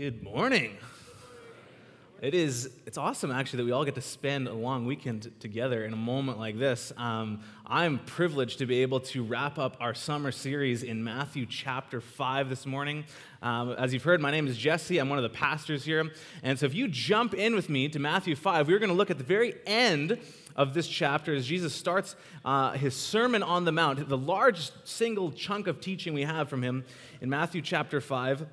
Good morning. It is, it's awesome actually that we all get to spend a long weekend together in a moment like this. Um, I'm privileged to be able to wrap up our summer series in Matthew chapter 5 this morning. Um, as you've heard, my name is Jesse. I'm one of the pastors here. And so if you jump in with me to Matthew 5, we're going to look at the very end of this chapter as Jesus starts uh, his Sermon on the Mount, the largest single chunk of teaching we have from him in Matthew chapter 5.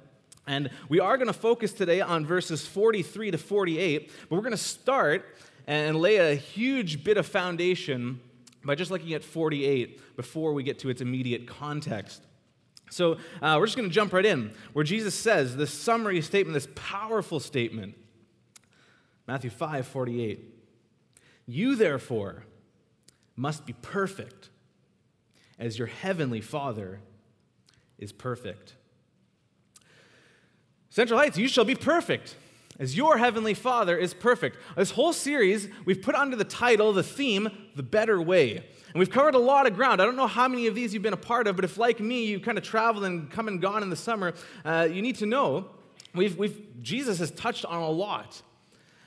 And we are going to focus today on verses 43 to 48, but we're going to start and lay a huge bit of foundation by just looking at 48 before we get to its immediate context. So uh, we're just going to jump right in where Jesus says this summary statement, this powerful statement. Matthew 5 48. You, therefore, must be perfect as your heavenly Father is perfect. Central Heights, you shall be perfect as your heavenly Father is perfect. This whole series, we've put under the title, the theme, The Better Way. And we've covered a lot of ground. I don't know how many of these you've been a part of, but if, like me, you kind of traveled and come and gone in the summer, uh, you need to know we've, we've, Jesus has touched on a lot.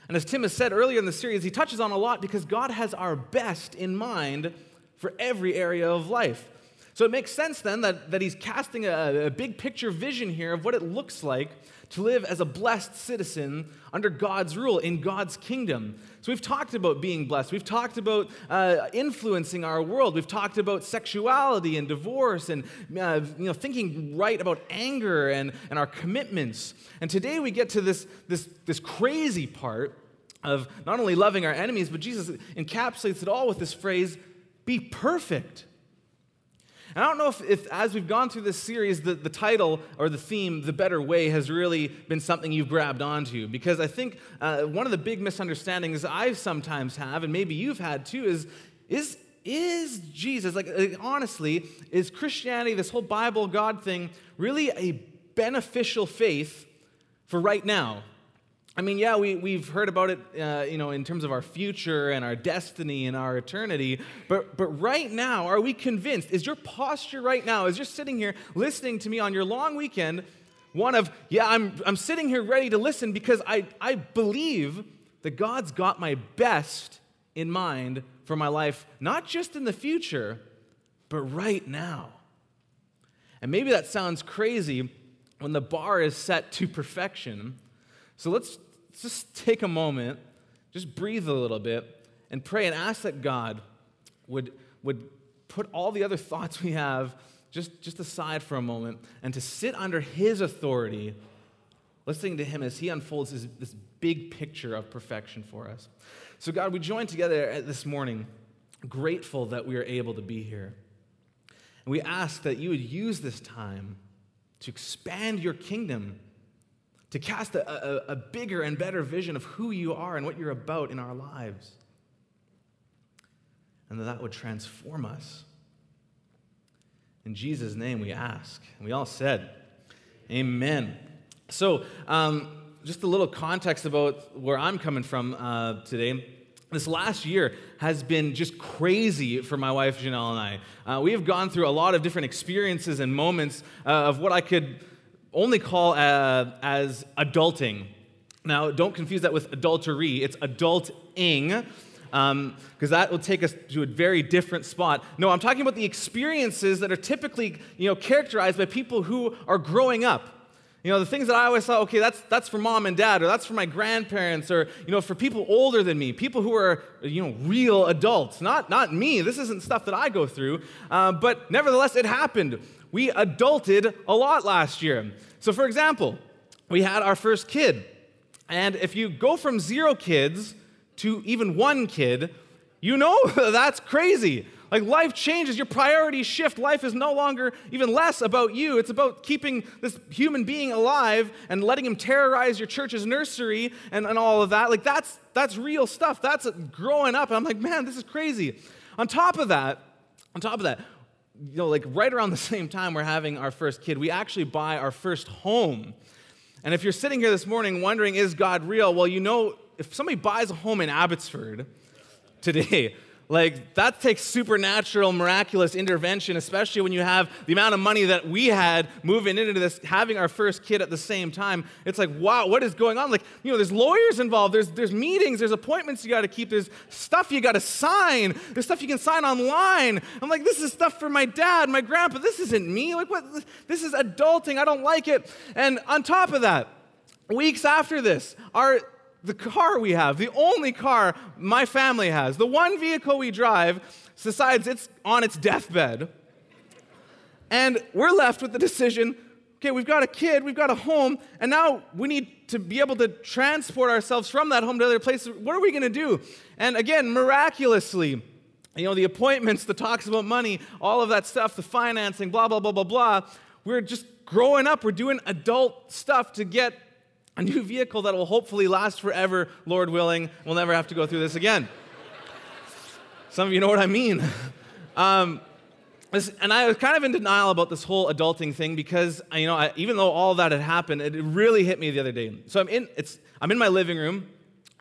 And as Tim has said earlier in the series, he touches on a lot because God has our best in mind for every area of life. So it makes sense then that, that he's casting a, a big picture vision here of what it looks like to live as a blessed citizen under God's rule in God's kingdom. So we've talked about being blessed. We've talked about uh, influencing our world. We've talked about sexuality and divorce and uh, you know, thinking right about anger and, and our commitments. And today we get to this, this, this crazy part of not only loving our enemies, but Jesus encapsulates it all with this phrase be perfect. And I don't know if, if, as we've gone through this series, the, the title or the theme, The Better Way, has really been something you've grabbed onto. Because I think uh, one of the big misunderstandings I sometimes have, and maybe you've had too, is is, is Jesus, like, like honestly, is Christianity, this whole Bible God thing, really a beneficial faith for right now? I mean, yeah, we, we've heard about it, uh, you know, in terms of our future and our destiny and our eternity. But, but right now, are we convinced? Is your posture right now, as you're sitting here listening to me on your long weekend, one of, yeah, I'm, I'm sitting here ready to listen because I, I believe that God's got my best in mind for my life, not just in the future, but right now. And maybe that sounds crazy when the bar is set to perfection. So let's just take a moment, just breathe a little bit, and pray and ask that God would, would put all the other thoughts we have just, just aside for a moment and to sit under His authority, listening to Him as He unfolds his, this big picture of perfection for us. So, God, we join together this morning, grateful that we are able to be here. And we ask that you would use this time to expand your kingdom to cast a, a, a, bigger and better vision of who you are and what you're about in our lives. And that that would transform us. In Jesus' name we ask. And we all said, Amen. So, um, just a little context about where I'm coming from uh, today. This last year has been just crazy for my wife Janelle and I. Uh, we have gone through a lot of different experiences and moments uh, of what I could only call uh, as adulting. Now, don't confuse that with adultery, it's adulting, because um, that will take us to a very different spot. No, I'm talking about the experiences that are typically you know, characterized by people who are growing up. You know, the things that I always thought, okay, that's, that's for mom and dad, or that's for my grandparents, or, you know, for people older than me, people who are, you know, real adults. Not, not me. This isn't stuff that I go through. Uh, but nevertheless, it happened we adulted a lot last year. So, for example, we had our first kid. And if you go from zero kids to even one kid, you know that's crazy. Like life changes, your priorities shift. Life is no longer even less about you. It's about keeping this human being alive and letting him terrorize your church's nursery and, and all of that. Like that's that's real stuff. That's growing up. And I'm like, man, this is crazy. On top of that, on top of that, you know, like right around the same time we're having our first kid, we actually buy our first home. And if you're sitting here this morning wondering, is God real? Well, you know, if somebody buys a home in Abbotsford today, Like, that takes supernatural, miraculous intervention, especially when you have the amount of money that we had moving into this, having our first kid at the same time. It's like, wow, what is going on? Like, you know, there's lawyers involved, there's, there's meetings, there's appointments you got to keep, there's stuff you got to sign, there's stuff you can sign online. I'm like, this is stuff for my dad, my grandpa. This isn't me. Like, what? This is adulting. I don't like it. And on top of that, weeks after this, our the car we have, the only car my family has, the one vehicle we drive, decides it's on its deathbed. And we're left with the decision okay, we've got a kid, we've got a home, and now we need to be able to transport ourselves from that home to other places. What are we going to do? And again, miraculously, you know, the appointments, the talks about money, all of that stuff, the financing, blah, blah, blah, blah, blah. We're just growing up, we're doing adult stuff to get a new vehicle that will hopefully last forever, Lord willing. We'll never have to go through this again. Some of you know what I mean. Um, and I was kind of in denial about this whole adulting thing because, you know, I, even though all that had happened, it really hit me the other day. So I'm in, it's, I'm in my living room,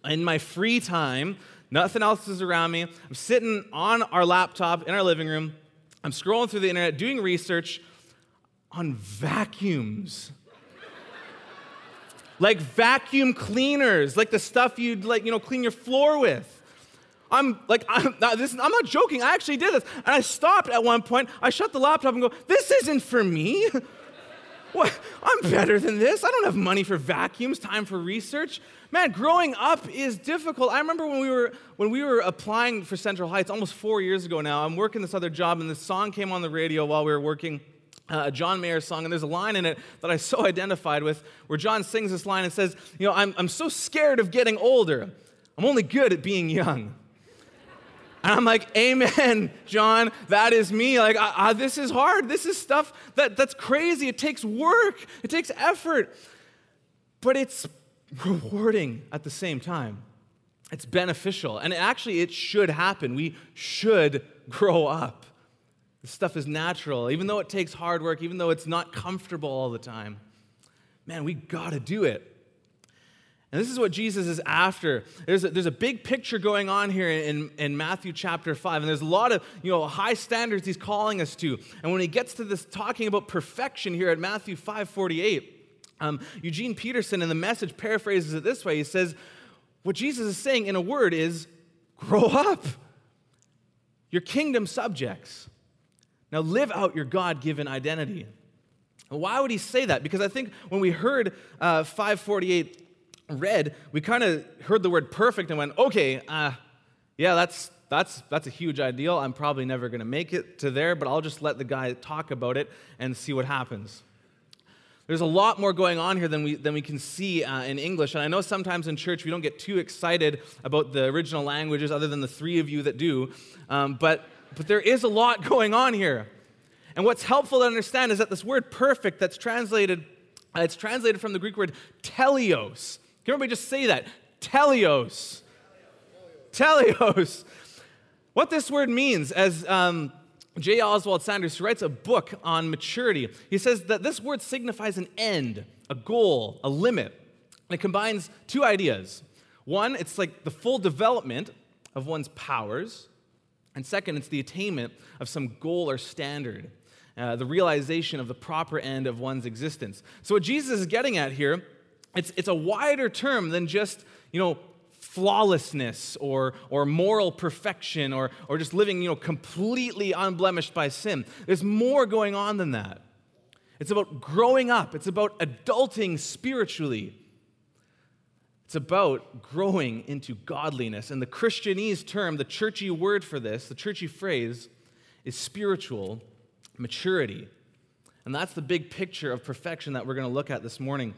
in my free time. Nothing else is around me. I'm sitting on our laptop in our living room. I'm scrolling through the internet, doing research on vacuums like vacuum cleaners, like the stuff you'd like, you know, clean your floor with. I'm like, I'm not, this, I'm not joking. I actually did this. And I stopped at one point. I shut the laptop and go, this isn't for me. what? I'm better than this. I don't have money for vacuums, time for research. Man, growing up is difficult. I remember when we were when we were applying for Central Heights almost four years ago now. I'm working this other job, and this song came on the radio while we were working uh, a John Mayer song, and there's a line in it that I so identified with where John sings this line and says, You know, I'm, I'm so scared of getting older. I'm only good at being young. And I'm like, Amen, John, that is me. Like, I, I, this is hard. This is stuff that, that's crazy. It takes work, it takes effort, but it's rewarding at the same time. It's beneficial. And actually, it should happen. We should grow up. This stuff is natural, even though it takes hard work, even though it's not comfortable all the time. Man, we got to do it. And this is what Jesus is after. There's a, there's a big picture going on here in, in Matthew chapter 5, and there's a lot of you know, high standards he's calling us to. And when he gets to this talking about perfection here at Matthew 5 48, um, Eugene Peterson in the message paraphrases it this way He says, What Jesus is saying in a word is, grow up. You're kingdom subjects. Now live out your God given identity. Why would he say that? Because I think when we heard uh, 548 read, we kind of heard the word perfect and went, okay, uh, yeah, that's, that's, that's a huge ideal. I'm probably never going to make it to there, but I'll just let the guy talk about it and see what happens. There's a lot more going on here than we, than we can see uh, in English. And I know sometimes in church we don't get too excited about the original languages, other than the three of you that do. Um, but but there is a lot going on here. And what's helpful to understand is that this word perfect that's translated, uh, it's translated from the Greek word teleos. Can everybody just say that? Teleos. Teleos. What this word means, as um, J. Oswald Sanders who writes a book on maturity, he says that this word signifies an end, a goal, a limit. It combines two ideas. One, it's like the full development of one's powers, and second, it's the attainment of some goal or standard, uh, the realization of the proper end of one's existence. So, what Jesus is getting at here, it's, it's a wider term than just, you know, flawlessness or, or moral perfection or, or just living, you know, completely unblemished by sin. There's more going on than that. It's about growing up, it's about adulting spiritually. It's about growing into godliness. And the Christianese term, the churchy word for this, the churchy phrase, is spiritual maturity. And that's the big picture of perfection that we're going to look at this morning.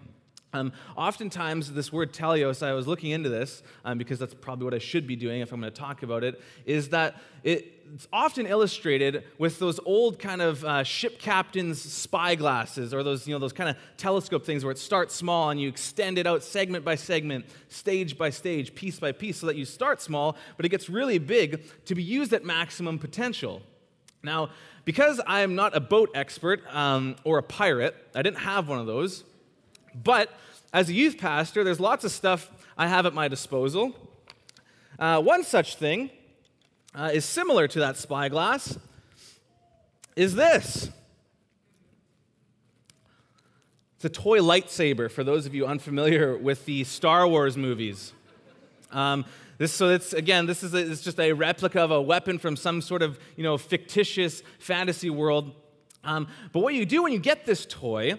Um, oftentimes, this word teleos, I was looking into this um, because that's probably what I should be doing if I'm going to talk about it, is that it, it's often illustrated with those old kind of uh, ship captain's spy glasses or those, you know, those kind of telescope things where it starts small and you extend it out segment by segment, stage by stage, piece by piece, so that you start small, but it gets really big to be used at maximum potential. Now, because I am not a boat expert um, or a pirate, I didn't have one of those, but as a youth pastor, there's lots of stuff I have at my disposal. Uh, one such thing uh, is similar to that spyglass is this. It's a toy lightsaber for those of you unfamiliar with the Star Wars movies. Um, this, so it's again, this is a, it's just a replica of a weapon from some sort of you know fictitious fantasy world. Um, but what you do when you get this toy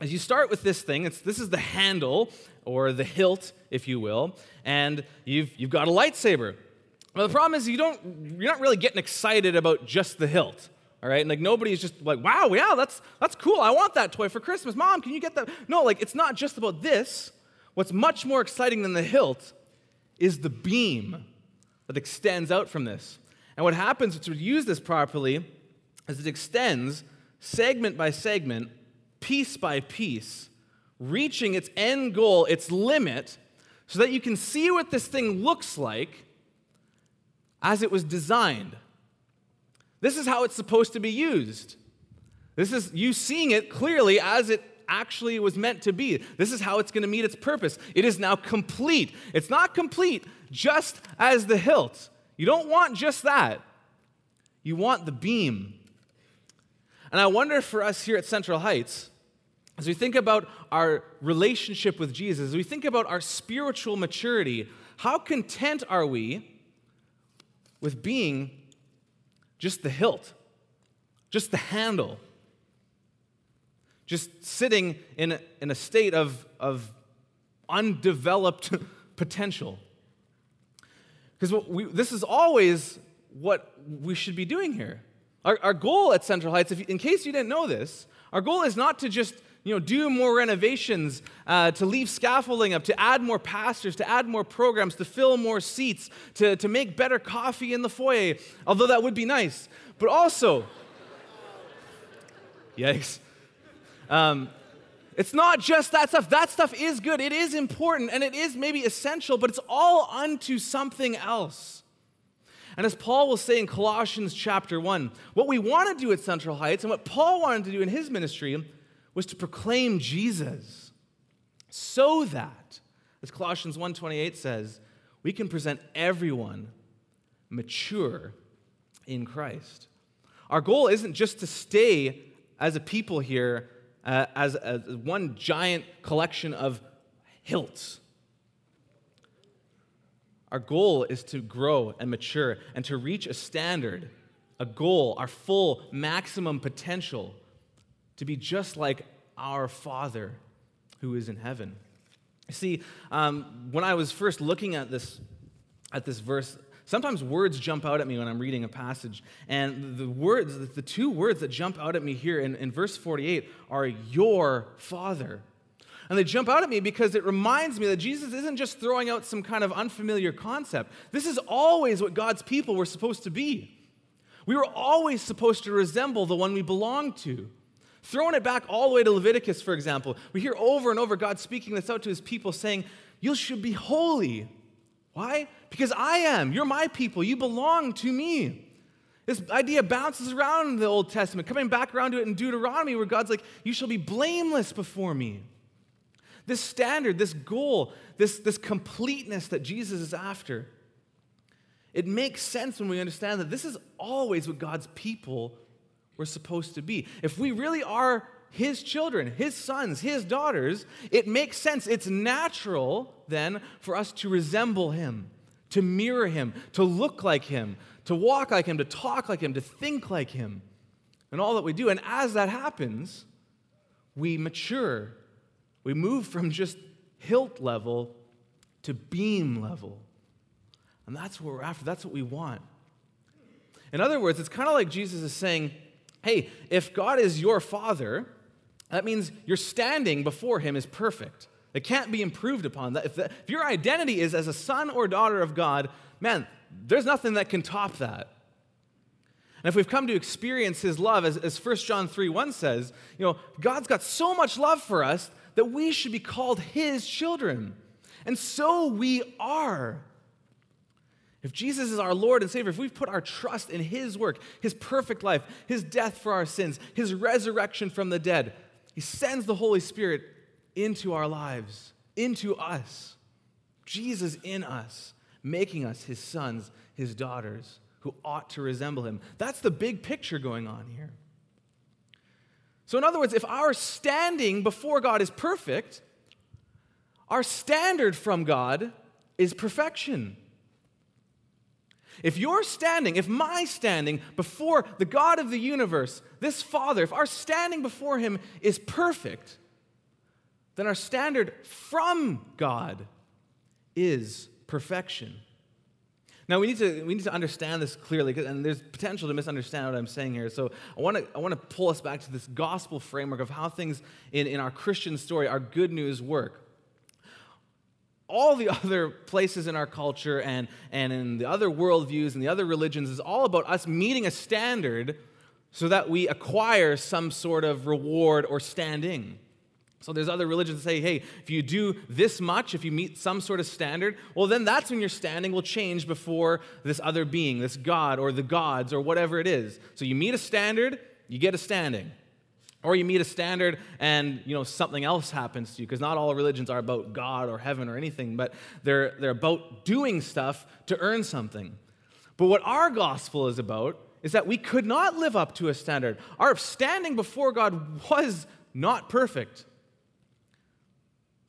is you start with this thing. It's, this is the handle or the hilt, if you will, and you've, you've got a lightsaber. Well, the problem is you don't, you're not really getting excited about just the hilt. All right, and like nobody's just like, wow, yeah, that's that's cool. I want that toy for Christmas. Mom, can you get that? No, like it's not just about this. What's much more exciting than the hilt is the beam that extends out from this. And what happens to use this properly is it extends segment by segment, piece by piece, reaching its end goal, its limit, so that you can see what this thing looks like as it was designed. This is how it's supposed to be used. This is you seeing it clearly as it actually was meant to be. This is how it's going to meet its purpose. It is now complete. It's not complete just as the hilt. You don't want just that, you want the beam. And I wonder for us here at Central Heights, as we think about our relationship with Jesus, as we think about our spiritual maturity, how content are we with being just the hilt, just the handle, just sitting in a, in a state of, of undeveloped potential. Because this is always what we should be doing here. Our, our goal at Central Heights, if, in case you didn't know this, our goal is not to just you know, do more renovations, uh, to leave scaffolding up, to add more pastors, to add more programs, to fill more seats, to, to make better coffee in the foyer, although that would be nice. But also, yikes. Um, it's not just that stuff. That stuff is good. It is important and it is maybe essential, but it's all unto something else. And as Paul will say in Colossians chapter 1, what we want to do at Central Heights and what Paul wanted to do in his ministry was to proclaim Jesus so that, as Colossians 1:28 says, we can present everyone mature in Christ. Our goal isn't just to stay as a people here uh, as, as one giant collection of hilts. Our goal is to grow and mature and to reach a standard, a goal, our full maximum potential to be just like our Father who is in heaven. See, um, when I was first looking at this, at this verse, sometimes words jump out at me when I'm reading a passage. And the words, the two words that jump out at me here in, in verse 48 are your Father. And they jump out at me because it reminds me that Jesus isn't just throwing out some kind of unfamiliar concept. This is always what God's people were supposed to be. We were always supposed to resemble the one we belong to. Throwing it back all the way to Leviticus, for example, we hear over and over God speaking this out to his people saying, You should be holy. Why? Because I am. You're my people. You belong to me. This idea bounces around in the Old Testament, coming back around to it in Deuteronomy, where God's like, You shall be blameless before me. This standard, this goal, this, this completeness that Jesus is after, it makes sense when we understand that this is always what God's people we're supposed to be. If we really are his children, his sons, his daughters, it makes sense. It's natural then for us to resemble him, to mirror him, to look like him, to walk like him, to talk like him, to think like him, and all that we do. And as that happens, we mature. We move from just hilt level to beam level. And that's what we're after. That's what we want. In other words, it's kind of like Jesus is saying, hey, if God is your father, that means your standing before him is perfect. It can't be improved upon. If, the, if your identity is as a son or daughter of God, man, there's nothing that can top that. And if we've come to experience his love, as, as 1 John 3 1 says, you know, God's got so much love for us that we should be called his children. And so we are. If Jesus is our Lord and Savior, if we've put our trust in His work, His perfect life, His death for our sins, His resurrection from the dead, He sends the Holy Spirit into our lives, into us. Jesus in us, making us His sons, His daughters. who ought to resemble him. That's the big picture going on here. So, in other words, if our standing before God is perfect, our standard from God is perfection. If you're standing, if my standing before the God of the universe, this Father, if our standing before Him is perfect, then our standard from God is perfection. Now, we need to, we need to understand this clearly, and there's potential to misunderstand what I'm saying here. So, I want to, I want to pull us back to this gospel framework of how things in, in our Christian story, our good news, work all the other places in our culture and, and in the other worldviews and the other religions is all about us meeting a standard so that we acquire some sort of reward or standing. So there's other religions that say, hey, if you do this much, if you meet some sort of standard, well, then that's when your standing will change before this other being, this God or the gods or whatever it is. So you meet a standard, you get a standing. Or you meet a standard and you know something else happens to you because not all religions are about God or heaven or anything, but they're, they're about doing stuff to earn something. But what our gospel is about is that we could not live up to a standard. Our standing before God was not perfect.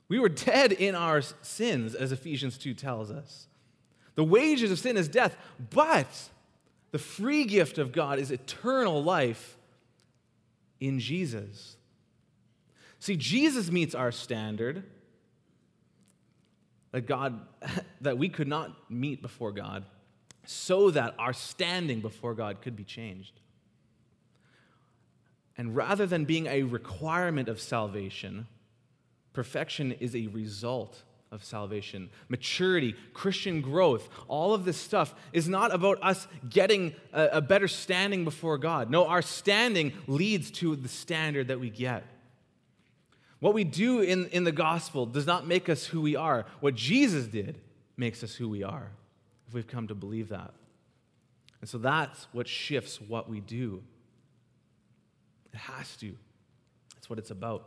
We were dead in our sins, as Ephesians 2 tells us. The wages of sin is death, but the free gift of God is eternal life in Jesus. See, Jesus meets our standard that God that we could not meet before God so that our standing before God could be changed. And rather than being a requirement of salvation, perfection is a result of salvation. Maturity, Christian growth, all of this stuff is not about us getting a, a, better standing before God. No, our standing leads to the standard that we get. What we do in, in the gospel does not make us who we are. What Jesus did makes us who we are, if we've come to believe that. And so that's what shifts what we do. It has to. That's what it's about.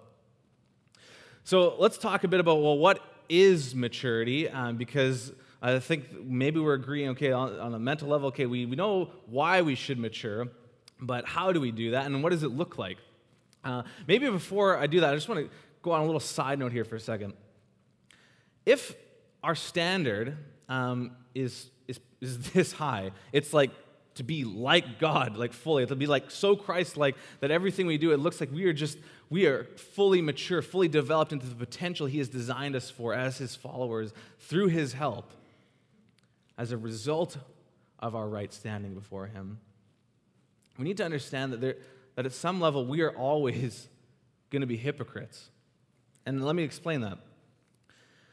So let's talk a bit about well, what is maturity um, because I think maybe we're agreeing, okay, on, on a mental level, okay, we, we know why we should mature, but how do we do that and what does it look like? Uh, maybe before I do that, I just want to go on a little side note here for a second. If our standard um, is, is, is this high, it's like to be like God, like fully, to be like so Christ like that everything we do, it looks like we are just we are fully mature, fully developed into the potential He has designed us for as His followers through His help as a result of our right standing before Him. We need to understand that, there, that at some level we are always going to be hypocrites. And let me explain that.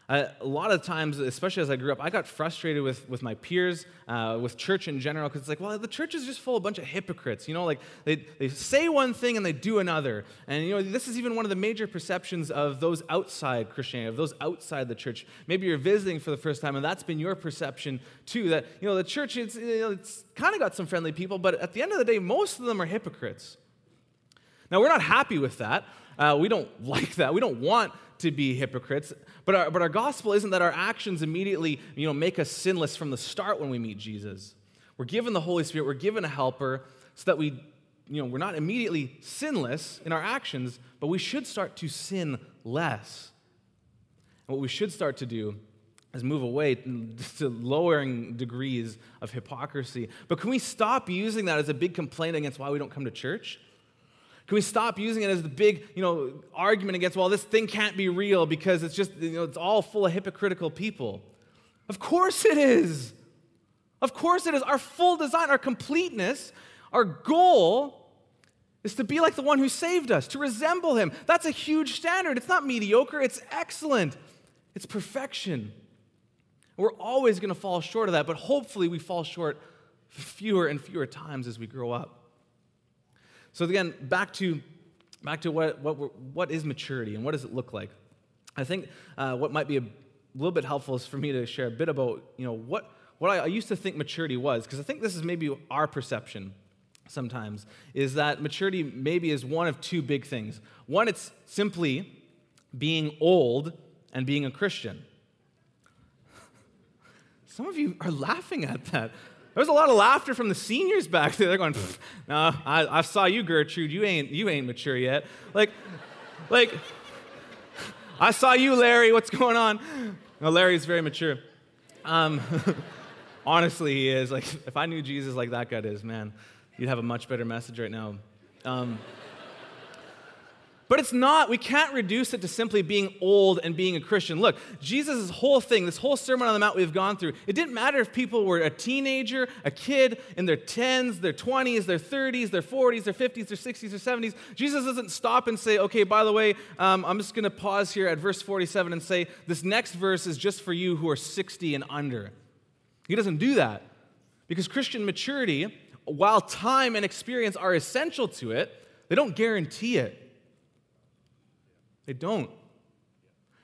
A lot of times, especially as I grew up, I got frustrated with, with my peers, uh, with church in general, because it's like, well, the church is just full of a bunch of hypocrites. You know, like they, they say one thing and they do another. And, you know, this is even one of the major perceptions of those outside Christianity, of those outside the church. Maybe you're visiting for the first time and that's been your perception too, that, you know, the church, it's, you know, it's kind of got some friendly people, but at the end of the day, most of them are hypocrites. Now, we're not happy with that. Uh, we don't like that. We don't want to be hypocrites. But our, but our gospel isn't that our actions immediately you know, make us sinless from the start when we meet Jesus. We're given the Holy Spirit, we're given a helper so that we, you know, we're not immediately sinless in our actions, but we should start to sin less. And what we should start to do is move away to lowering degrees of hypocrisy. But can we stop using that as a big complaint against why we don't come to church? Can we stop using it as the big, you know, argument against, well, this thing can't be real because it's just, you know, it's all full of hypocritical people? Of course it is. Of course it is. Our full design, our completeness, our goal is to be like the one who saved us, to resemble him. That's a huge standard. It's not mediocre, it's excellent. It's perfection. We're always going to fall short of that, but hopefully we fall short fewer and fewer times as we grow up. So again, back to back to what what what is maturity and what does it look like? I think uh, what might be a little bit helpful is for me to share a bit about you know what what I, I used to think maturity was because I think this is maybe our perception sometimes is that maturity maybe is one of two big things. One, it's simply being old and being a Christian. Some of you are laughing at that. There was a lot of laughter from the seniors back there. They're going, "No, I, I saw you, Gertrude. You ain't you ain't mature yet." Like, like, I saw you, Larry. What's going on? No, Larry's very mature. Um, honestly, he is. Like, if I knew Jesus like that guy is, man, you'd have a much better message right now. Um, but it's not, we can't reduce it to simply being old and being a Christian. Look, Jesus' whole thing, this whole Sermon on the Mount we've gone through, it didn't matter if people were a teenager, a kid, in their 10s, their 20s, their 30s, their 40s, their 50s, their 60s, their 70s. Jesus doesn't stop and say, okay, by the way, um, I'm just going to pause here at verse 47 and say, this next verse is just for you who are 60 and under. He doesn't do that. Because Christian maturity, while time and experience are essential to it, they don't guarantee it. They don't.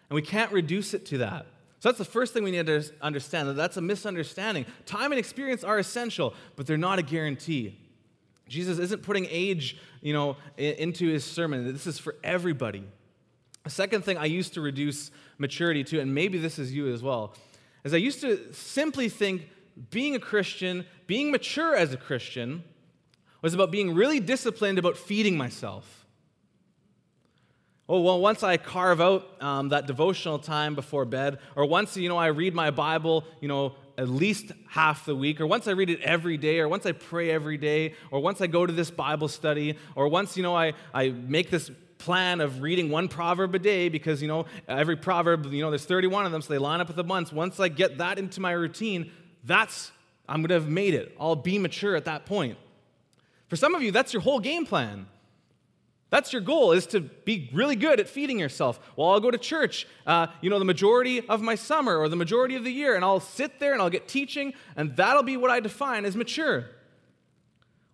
And we can't reduce it to that. So that's the first thing we need to understand that that's a misunderstanding. Time and experience are essential, but they're not a guarantee. Jesus isn't putting age, you know, into his sermon. This is for everybody. A second thing I used to reduce maturity to, and maybe this is you as well, is I used to simply think being a Christian, being mature as a Christian, was about being really disciplined about feeding myself. Oh, well, once I carve out um, that devotional time before bed, or once, you know, I read my Bible, you know, at least half the week, or once I read it every day, or once I pray every day, or once I go to this Bible study, or once, you know, I, I make this plan of reading one proverb a day because, you know, every proverb, you know, there's 31 of them, so they line up with the months. Once I get that into my routine, that's, I'm going to have made it. I'll be mature at that point. For some of you, that's your whole game plan. That's your goal, is to be really good at feeding yourself. Well, I'll go to church, uh, you know, the majority of my summer or the majority of the year, and I'll sit there and I'll get teaching, and that'll be what I define as mature.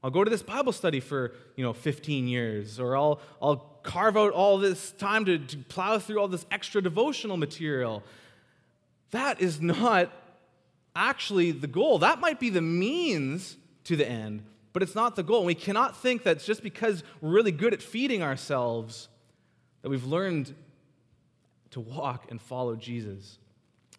I'll go to this Bible study for, you know, 15 years, or I'll, I'll carve out all this time to, to plow through all this extra devotional material. That is not actually the goal. That might be the means to the end, but it's not the goal. We cannot think that just because we're really good at feeding ourselves, that we've learned to walk and follow Jesus.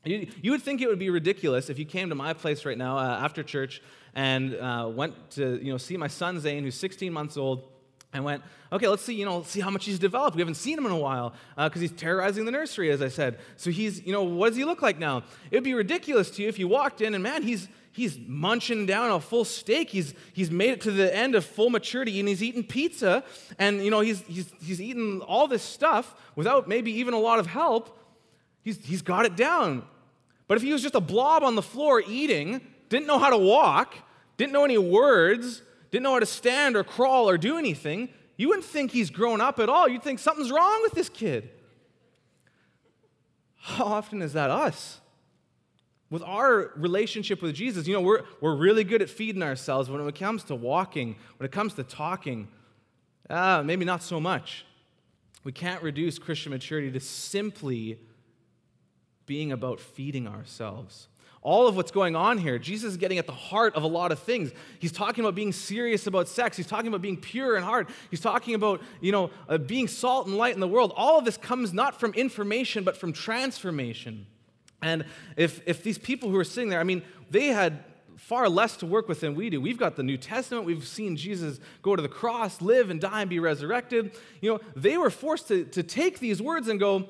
You, you would think it would be ridiculous if you came to my place right now uh, after church and uh, went to you know, see my son Zane, who's 16 months old, and went, okay, let's see, you know, see how much he's developed. We haven't seen him in a while because uh, he's terrorizing the nursery, as I said. So he's, you know, what does he look like now? It would be ridiculous to you if you walked in and man, he's he's munching down a full steak. He's, he's made it to the end of full maturity and he's eating pizza and, you know, he's, he's, he's eating all this stuff without maybe even a lot of help. He's, he's got it down. But if he was just a blob on the floor eating, didn't know how to walk, didn't know any words, didn't know how to stand or crawl or do anything, you wouldn't think he's grown up at all. You'd think something's wrong with this kid. How often is that us? with our relationship with Jesus, you know, we're, we're really good at feeding ourselves. When it comes to walking, when it comes to talking, uh, maybe not so much. We can't reduce Christian maturity to simply being about feeding ourselves. All of what's going on here, Jesus is getting at the heart of a lot of things. He's talking about being serious about sex. He's talking about being pure in heart. He's talking about, you know, uh, being salt and light in the world. All of this comes not from information, but from transformation. And if, if these people who are sitting there, I mean, they had far less to work with than we do. We've got the New Testament. We've seen Jesus go to the cross, live and die and be resurrected. You know, they were forced to, to take these words and go,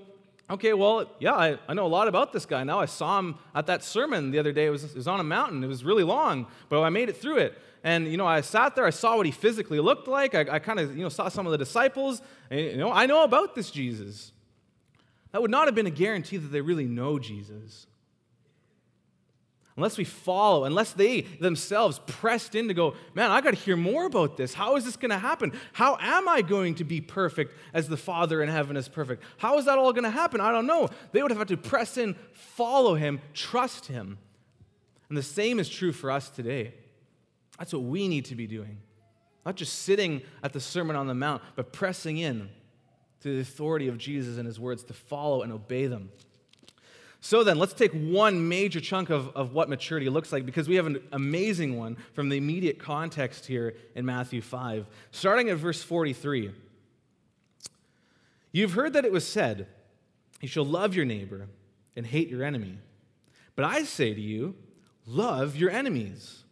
okay, well, yeah, I, I know a lot about this guy now. I saw him at that sermon the other day. It was, it was on a mountain. It was really long, but I made it through it. And, you know, I sat there. I saw what he physically looked like. I, I kind of, you know, saw some of the disciples. And, you know, I know about this Jesus. That would not have been a guarantee that they really know Jesus. Unless we follow, unless they themselves pressed in to go, man, I got to hear more about this. How is this going to happen? How am I going to be perfect as the Father in heaven is perfect? How is that all going to happen? I don't know. They would have had to press in, follow Him, trust Him. And the same is true for us today. That's what we need to be doing. Not just sitting at the Sermon on the Mount, but pressing in to the authority of Jesus and his words to follow and obey them. So then, let's take one major chunk of, of what maturity looks like because we have an amazing one from the immediate context here in Matthew 5, starting at verse 43. You've heard that it was said, You shall love your neighbor and hate your enemy. But I say to you, love your enemies.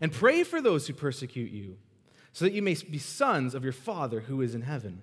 and pray for those who persecute you, so that you may be sons of your Father who is in heaven.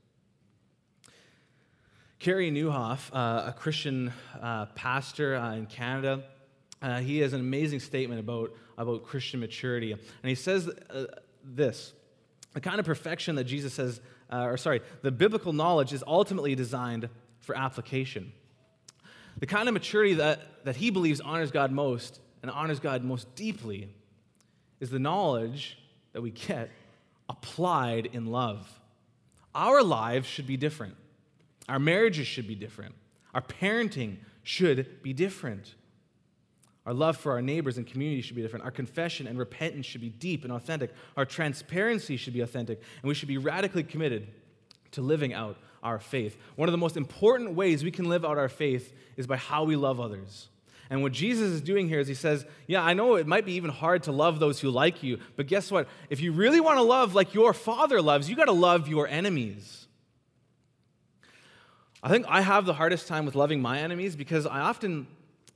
Carey Nieuwhof, uh, a Christian uh, pastor uh, in Canada, uh, he has an amazing statement about, about Christian maturity. And he says uh, this the kind of perfection that Jesus says, uh, or sorry, the biblical knowledge is ultimately designed for application. The kind of maturity that, that he believes honors God most and honors God most deeply is the knowledge that we get applied in love. Our lives should be different. Our marriages should be different. Our parenting should be different. Our love for our neighbors and community should be different. Our confession and repentance should be deep and authentic. Our transparency should be authentic. And we should be radically committed to living out our faith. One of the most important ways we can live out our faith is by how we love others. And what Jesus is doing here is he says, Yeah, I know it might be even hard to love those who like you, but guess what? If you really want to love like your Father loves, you got to love your enemies. I think I have the hardest time with loving my enemies because I often,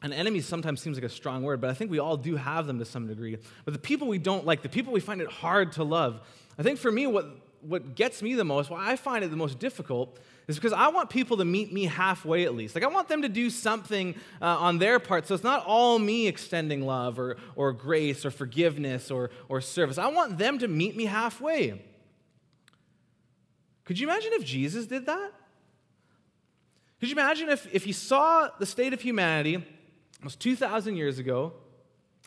an enemy sometimes seems like a strong word, but I think we all do have them to some degree. But the people we don't like, the people we find it hard to love, I think for me, what, what gets me the most, why I find it the most difficult, is because I want people to meet me halfway at least. Like, I want them to do something uh, on their part. So it's not all me extending love or, or grace or forgiveness or, or service. I want them to meet me halfway. Could you imagine if Jesus did that? Could you imagine if, if you saw the state of humanity almost 2,000 years ago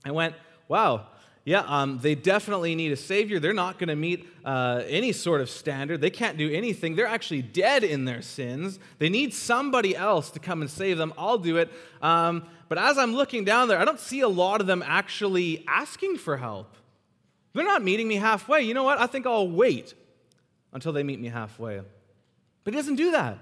and went, wow, yeah, um, they definitely need a Savior. They're not going to meet uh, any sort of standard. They can't do anything. They're actually dead in their sins. They need somebody else to come and save them. I'll do it. Um, but as I'm looking down there, I don't see a lot of them actually asking for help. They're not meeting me halfway. You know what? I think I'll wait until they meet me halfway. But he doesn't do that.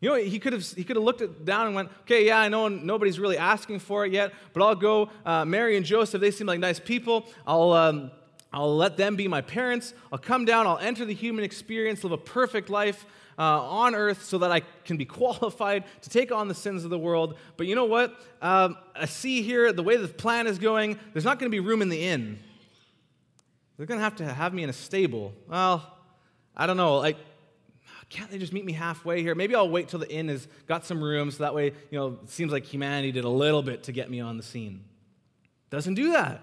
You know, he could have he could have looked it down and went, okay, yeah, I know nobody's really asking for it yet, but I'll go. Uh, Mary and Joseph, they seem like nice people. I'll um, I'll let them be my parents. I'll come down. I'll enter the human experience, live a perfect life uh, on earth, so that I can be qualified to take on the sins of the world. But you know what? Um, I see here the way the plan is going. There's not going to be room in the inn. They're going to have to have me in a stable. Well, I don't know. Like can't they just meet me halfway here? Maybe I'll wait till the inn has got some room so that way, you know, it seems like humanity did a little bit to get me on the scene. Doesn't do that.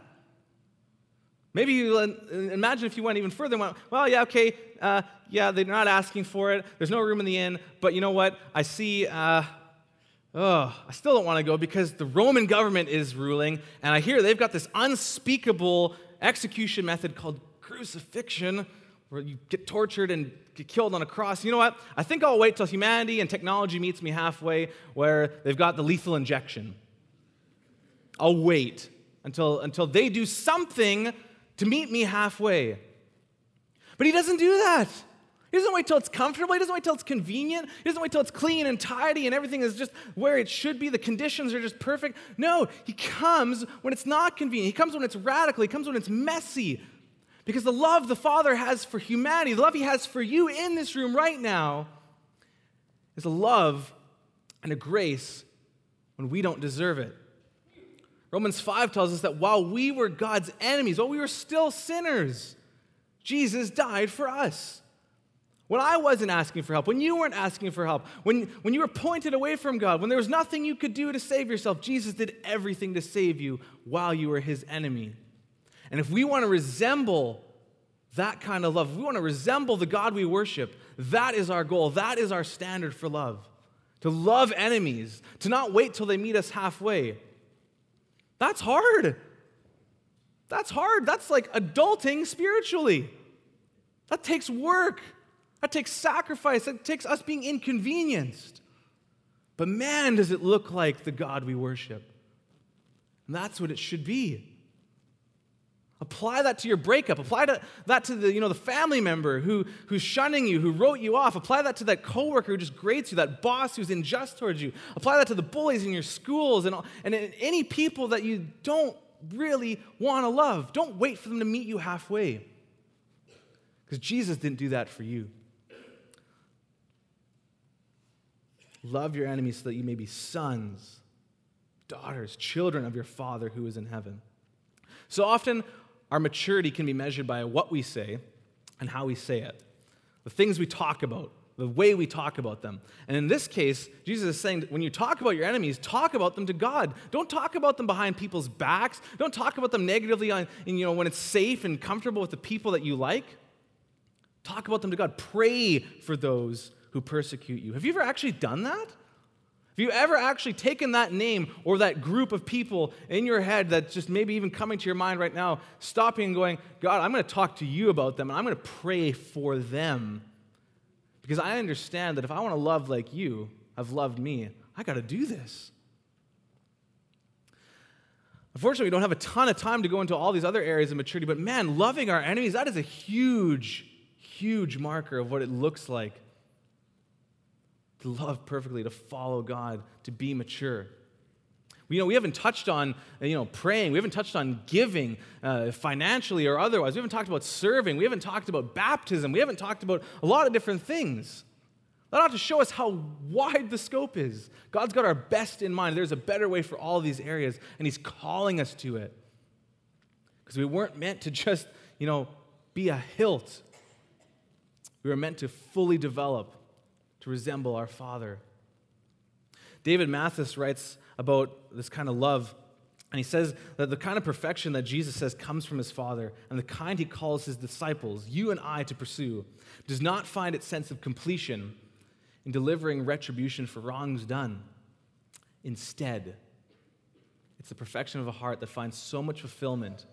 Maybe you imagine if you went even further and went, well, yeah, okay, uh, yeah, they're not asking for it. There's no room in the inn, but you know what? I see, uh, oh, I still don't want to go because the Roman government is ruling, and I hear they've got this unspeakable execution method called crucifixion where you get tortured and get killed on a cross. You know what? I think I'll wait till humanity and technology meets me halfway where they've got the lethal injection. I'll wait until, until they do something to meet me halfway. But he doesn't do that. He doesn't wait till it's comfortable. He doesn't wait till it's convenient. He doesn't wait till it's clean and tidy and everything is just where it should be. The conditions are just perfect. No, he comes when it's not convenient. He comes when it's radical. He comes when it's messy. Because the love the Father has for humanity, the love He has for you in this room right now, is a love and a grace when we don't deserve it. Romans 5 tells us that while we were God's enemies, while we were still sinners, Jesus died for us. When I wasn't asking for help, when you weren't asking for help, when, when you were pointed away from God, when there was nothing you could do to save yourself, Jesus did everything to save you while you were his enemy. And if we want to resemble that kind of love, if we want to resemble the God we worship, that is our goal. That is our standard for love. To love enemies, to not wait till they meet us halfway. That's hard. That's hard. That's like adulting spiritually. That takes work. That takes sacrifice. That takes us being inconvenienced. But man, does it look like the God we worship. And that's what it should be. Apply that to your breakup. Apply to, that to the, you know, the family member who, who's shunning you, who wrote you off. Apply that to that coworker who just grates you, that boss who's unjust towards you. Apply that to the bullies in your schools and, and any people that you don't really want to love. Don't wait for them to meet you halfway. Because Jesus didn't do that for you. Love your enemies so that you may be sons, daughters, children of your Father who is in heaven. So often, our maturity can be measured by what we say and how we say it, the things we talk about, the way we talk about them. And in this case, Jesus is saying when you talk about your enemies, talk about them to God. Don't talk about them behind people's backs. Don't talk about them negatively on, you know, when it's safe and comfortable with the people that you like. Talk about them to God. Pray for those who persecute you. Have you ever actually done that? Have you ever actually taken that name or that group of people in your head that's just maybe even coming to your mind right now, stopping and going, God, I'm going to talk to you about them and I'm going to pray for them? Because I understand that if I want to love like you have loved me, I got to do this. Unfortunately, we don't have a ton of time to go into all these other areas of maturity, but man, loving our enemies, that is a huge, huge marker of what it looks like to love perfectly, to follow God, to be mature. You know, we haven't touched on, you know, praying. We haven't touched on giving uh, financially or otherwise. We haven't talked about serving. We haven't talked about baptism. We haven't talked about a lot of different things. That ought to show us how wide the scope is. God's got our best in mind. There's a better way for all these areas, and He's calling us to it. Because we weren't meant to just, you know, be a hilt. We were meant to fully develop to resemble our Father. David Mathis writes about this kind of love, and he says that the kind of perfection that Jesus says comes from his Father and the kind he calls his disciples, you and I, to pursue, does not find its sense of completion in delivering retribution for wrongs done. Instead, it's the perfection of a heart that finds so much fulfillment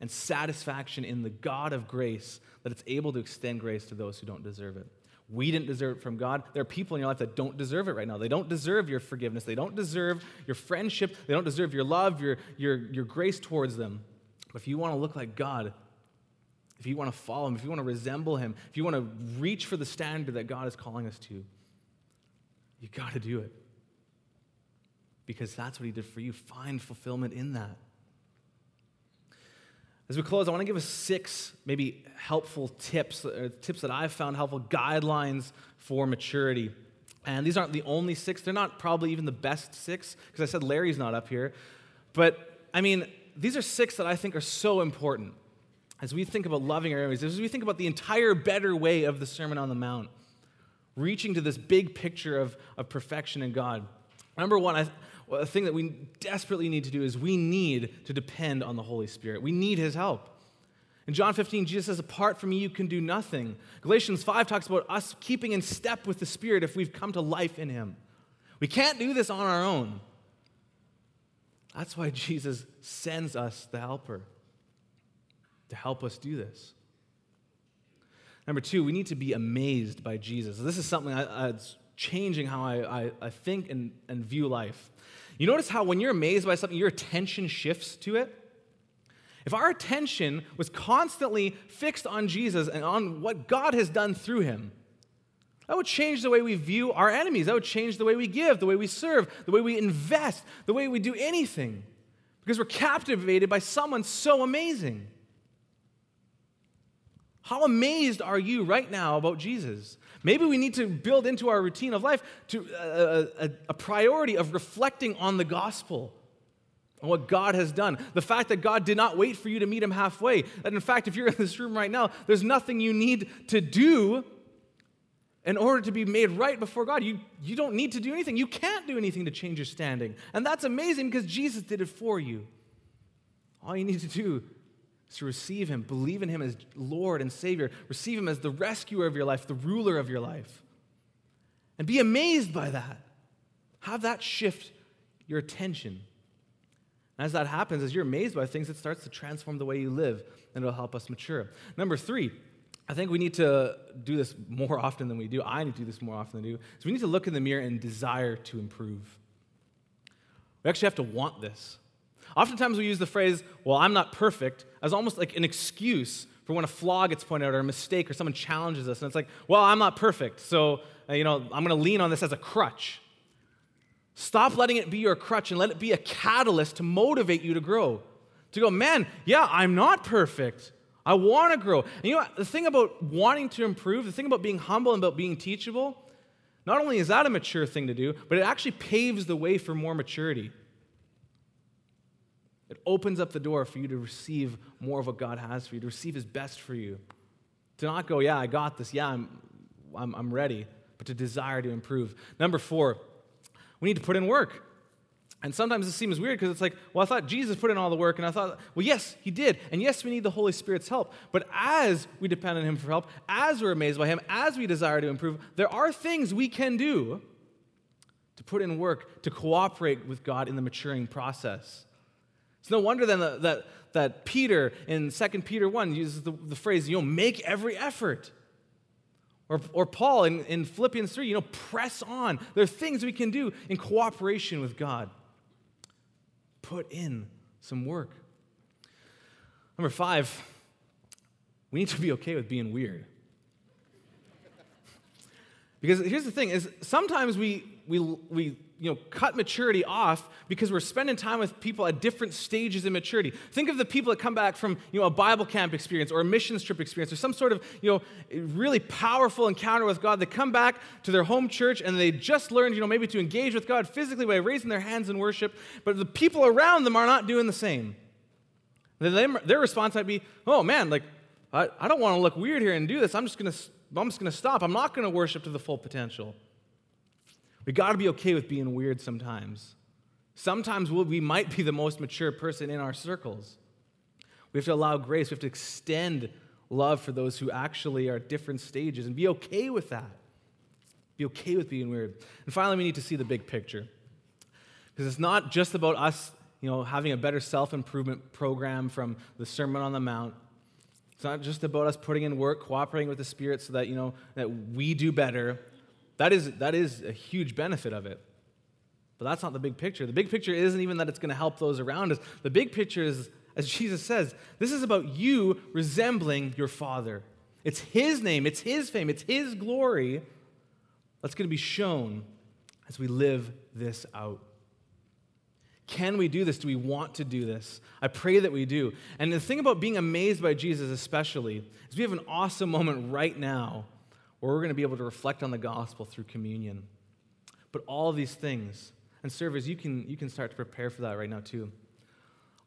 and satisfaction in the God of grace that it's able to extend grace to those who don't deserve it. We didn't deserve it from God. There are people in your life that don't deserve it right now. They don't deserve your forgiveness. They don't deserve your friendship. They don't deserve your love, your, your, your grace towards them. But if you want to look like God, if you want to follow Him, if you want to resemble Him, if you want to reach for the standard that God is calling us to, you got to do it. Because that's what He did for you. Find fulfillment in that. As we close, I want to give us six maybe helpful tips, uh, tips that I've found helpful, guidelines for maturity. And these aren't the only six. They're not probably even the best six, because I said Larry's not up here. But I mean, these are six that I think are so important as we think about loving our enemies, as we think about the entire better way of the Sermon on the Mount, reaching to this big picture of, of perfection in God. Number one, I, well, the thing that we desperately need to do is we need to depend on the Holy Spirit. We need his help. In John 15, Jesus says, Apart from me, you can do nothing. Galatians 5 talks about us keeping in step with the Spirit if we've come to life in him. We can't do this on our own. That's why Jesus sends us the helper to help us do this. Number two, we need to be amazed by Jesus. This is something that's changing how I, I, I think and, and view life. You notice how when you're amazed by something, your attention shifts to it? If our attention was constantly fixed on Jesus and on what God has done through him, that would change the way we view our enemies. That would change the way we give, the way we serve, the way we invest, the way we do anything. Because we're captivated by someone so amazing. How amazed are you right now about Jesus? Maybe we need to build into our routine of life to a, uh, uh, a, a priority of reflecting on the gospel on what God has done. The fact that God did not wait for you to meet him halfway. That in fact, if you're in this room right now, there's nothing you need to do in order to be made right before God. You, you don't need to do anything. You can't do anything to change your standing. And that's amazing because Jesus did it for you. All you need to do to receive Him, believe in Him as Lord and Savior, receive Him as the rescuer of your life, the ruler of your life, and be amazed by that. Have that shift your attention. And as that happens, as you're amazed by things, it starts to transform the way you live, and it'll help us mature. Number three, I think we need to do this more often than we do. I need to do this more often than we do. So we need to look in the mirror and desire to improve. We actually have to want this. Oftentimes we use the phrase, well, I'm not perfect, as almost like an excuse for when a flaw gets pointed out or a mistake or someone challenges us. And it's like, well, I'm not perfect, so, uh, you know, I'm going to lean on this as a crutch. Stop letting it be your crutch and let it be a catalyst to motivate you to grow. To go, man, yeah, I'm not perfect. I want to grow. And you know? The thing about wanting to improve, the thing about being humble and about being teachable, not only is that a mature thing to do, but it actually paves the way for more maturity. It opens up the door for you to receive more of what God has for you, to receive His best for you. To not go, yeah, I got this, yeah, I'm, I'm, I'm ready, but to desire to improve. Number four, we need to put in work. And sometimes it seems weird because it's like, well, I thought Jesus put in all the work, and I thought, well, yes, he did. And yes, we need the Holy Spirit's help. But as we depend on him for help, as we're amazed by him, as we desire to improve, there are things we can do to put in work to cooperate with God in the maturing process. It's no wonder then that, that, Peter in 2 Peter 1 uses the, the phrase, you know, make every effort. Or, or Paul in, in Philippians 3, you know, press on. There are things we can do in cooperation with God put in some work. Number five, we need to be okay with being weird. Because here's the thing is sometimes we, we, we you know, cut maturity off because we're spending time with people at different stages in maturity. Think of the people that come back from you know, a Bible camp experience or a missions trip experience or some sort of you know, really powerful encounter with God. They come back to their home church and they just learned you know, maybe to engage with God physically by raising their hands in worship, but the people around them are not doing the same. Their response might be, oh man, like, I, don't want to look weird here and do this. I'm just going to I'm just going to stop. I'm not going to worship to the full potential. We got to be okay with being weird sometimes. Sometimes we might be the most mature person in our circles. We have to allow grace. We have to extend love for those who actually are at different stages and be okay with that. Be okay with being weird. And finally, we need to see the big picture. Because it's not just about us, you know, having a better self-improvement program from the Sermon on the Mount. It's not just about us putting in work, cooperating with the Spirit so that, you know, that we do better. That is, that is a huge benefit of it. But that's not the big picture. The big picture isn't even that it's going to help those around us. The big picture is, as Jesus says, this is about you resembling your Father. It's His name, it's His fame, it's His glory that's going to be shown as we live this out. Can we do this? Do we want to do this? I pray that we do. And the thing about being amazed by Jesus, especially, is we have an awesome moment right now where we're going to be able to reflect on the gospel through communion. But all of these things, and servers, you can, you can start to prepare for that right now too.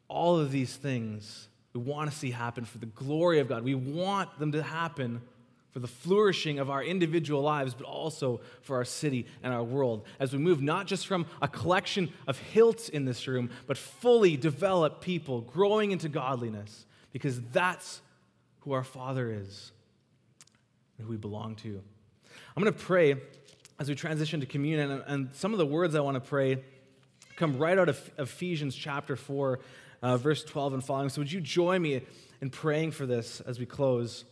All of these things we want to see happen for the glory of God. We want them to happen for the flourishing of our individual lives, but also for our city and our world. As we move not just from a collection of hilts in this room, but fully developed people growing into godliness, because that's who our Father is who we belong to. I'm going to pray as we transition to communion, and, and some of the words I want to pray come right out of Ephesians chapter 4, uh, verse 12 and following. So, would you join me in praying for this as we close?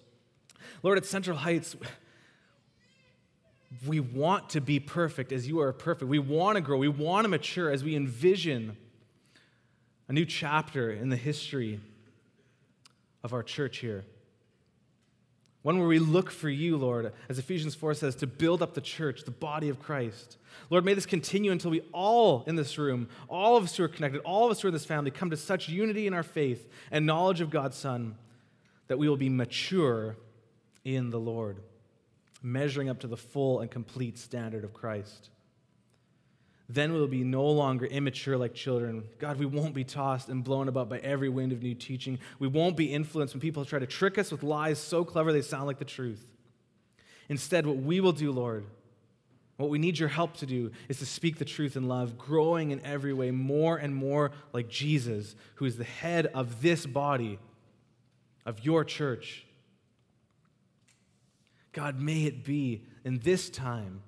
Lord, at Central Heights, we want to be perfect as you are perfect. We want to grow. We want to mature as we envision a new chapter in the history of our church here. One where we look for you, Lord, as Ephesians 4 says, to build up the church, the body of Christ. Lord, may this continue until we all in this room, all of us who are connected, all of us who are in this family, come to such unity in our faith and knowledge of God's Son that we will be mature in the Lord, measuring up to the full and complete standard of Christ. Then we'll be no longer immature like children. God, we won't be tossed and blown about by every wind of new teaching. We won't be influenced when people try to trick us with lies so clever they sound like the truth. Instead, what we will do, Lord, what we need your help to do is to speak the truth in love, growing in every way more and more like Jesus, who is the head of this body, of your church. God, may it be in this time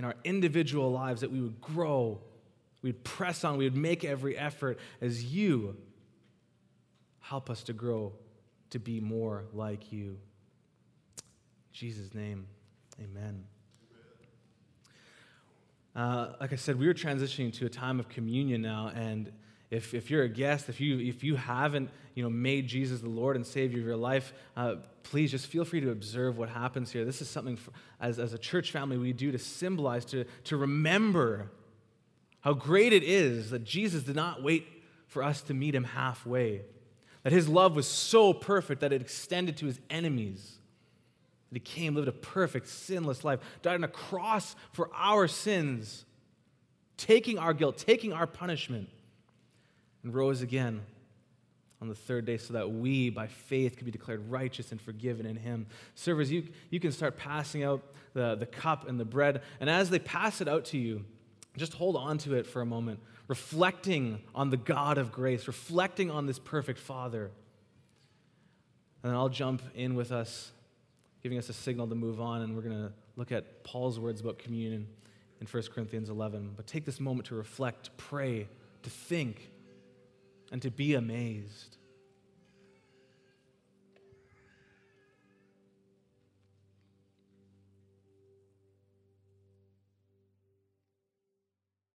in our individual lives that we would grow, we'd press on, we would make every effort as you help us to grow to be more like you. In Jesus' name, amen. Uh, like I said, we are transitioning to a time of communion now, and if, if you're a guest, if you, if you haven't you know, made Jesus the Lord and Savior of your life, uh, please just feel free to observe what happens here. This is something, for, as, as a church family, we do to symbolize, to, to remember how great it is that Jesus did not wait for us to meet him halfway, that his love was so perfect that it extended to his enemies. That he came, lived a perfect, sinless life, died on a cross for our sins, taking our guilt, taking our punishment and rose again on the third day so that we, by faith, could be declared righteous and forgiven in him. Servers, you, you can start passing out the, the cup and the bread. And as they pass it out to you, just hold on to it for a moment, reflecting on the God of grace, reflecting on this perfect Father. And then I'll jump in with us, giving us a signal to move on, and we're going to look at Paul's words about communion in 1 Corinthians 11. But take this moment to reflect, to pray, to think and to be amazed.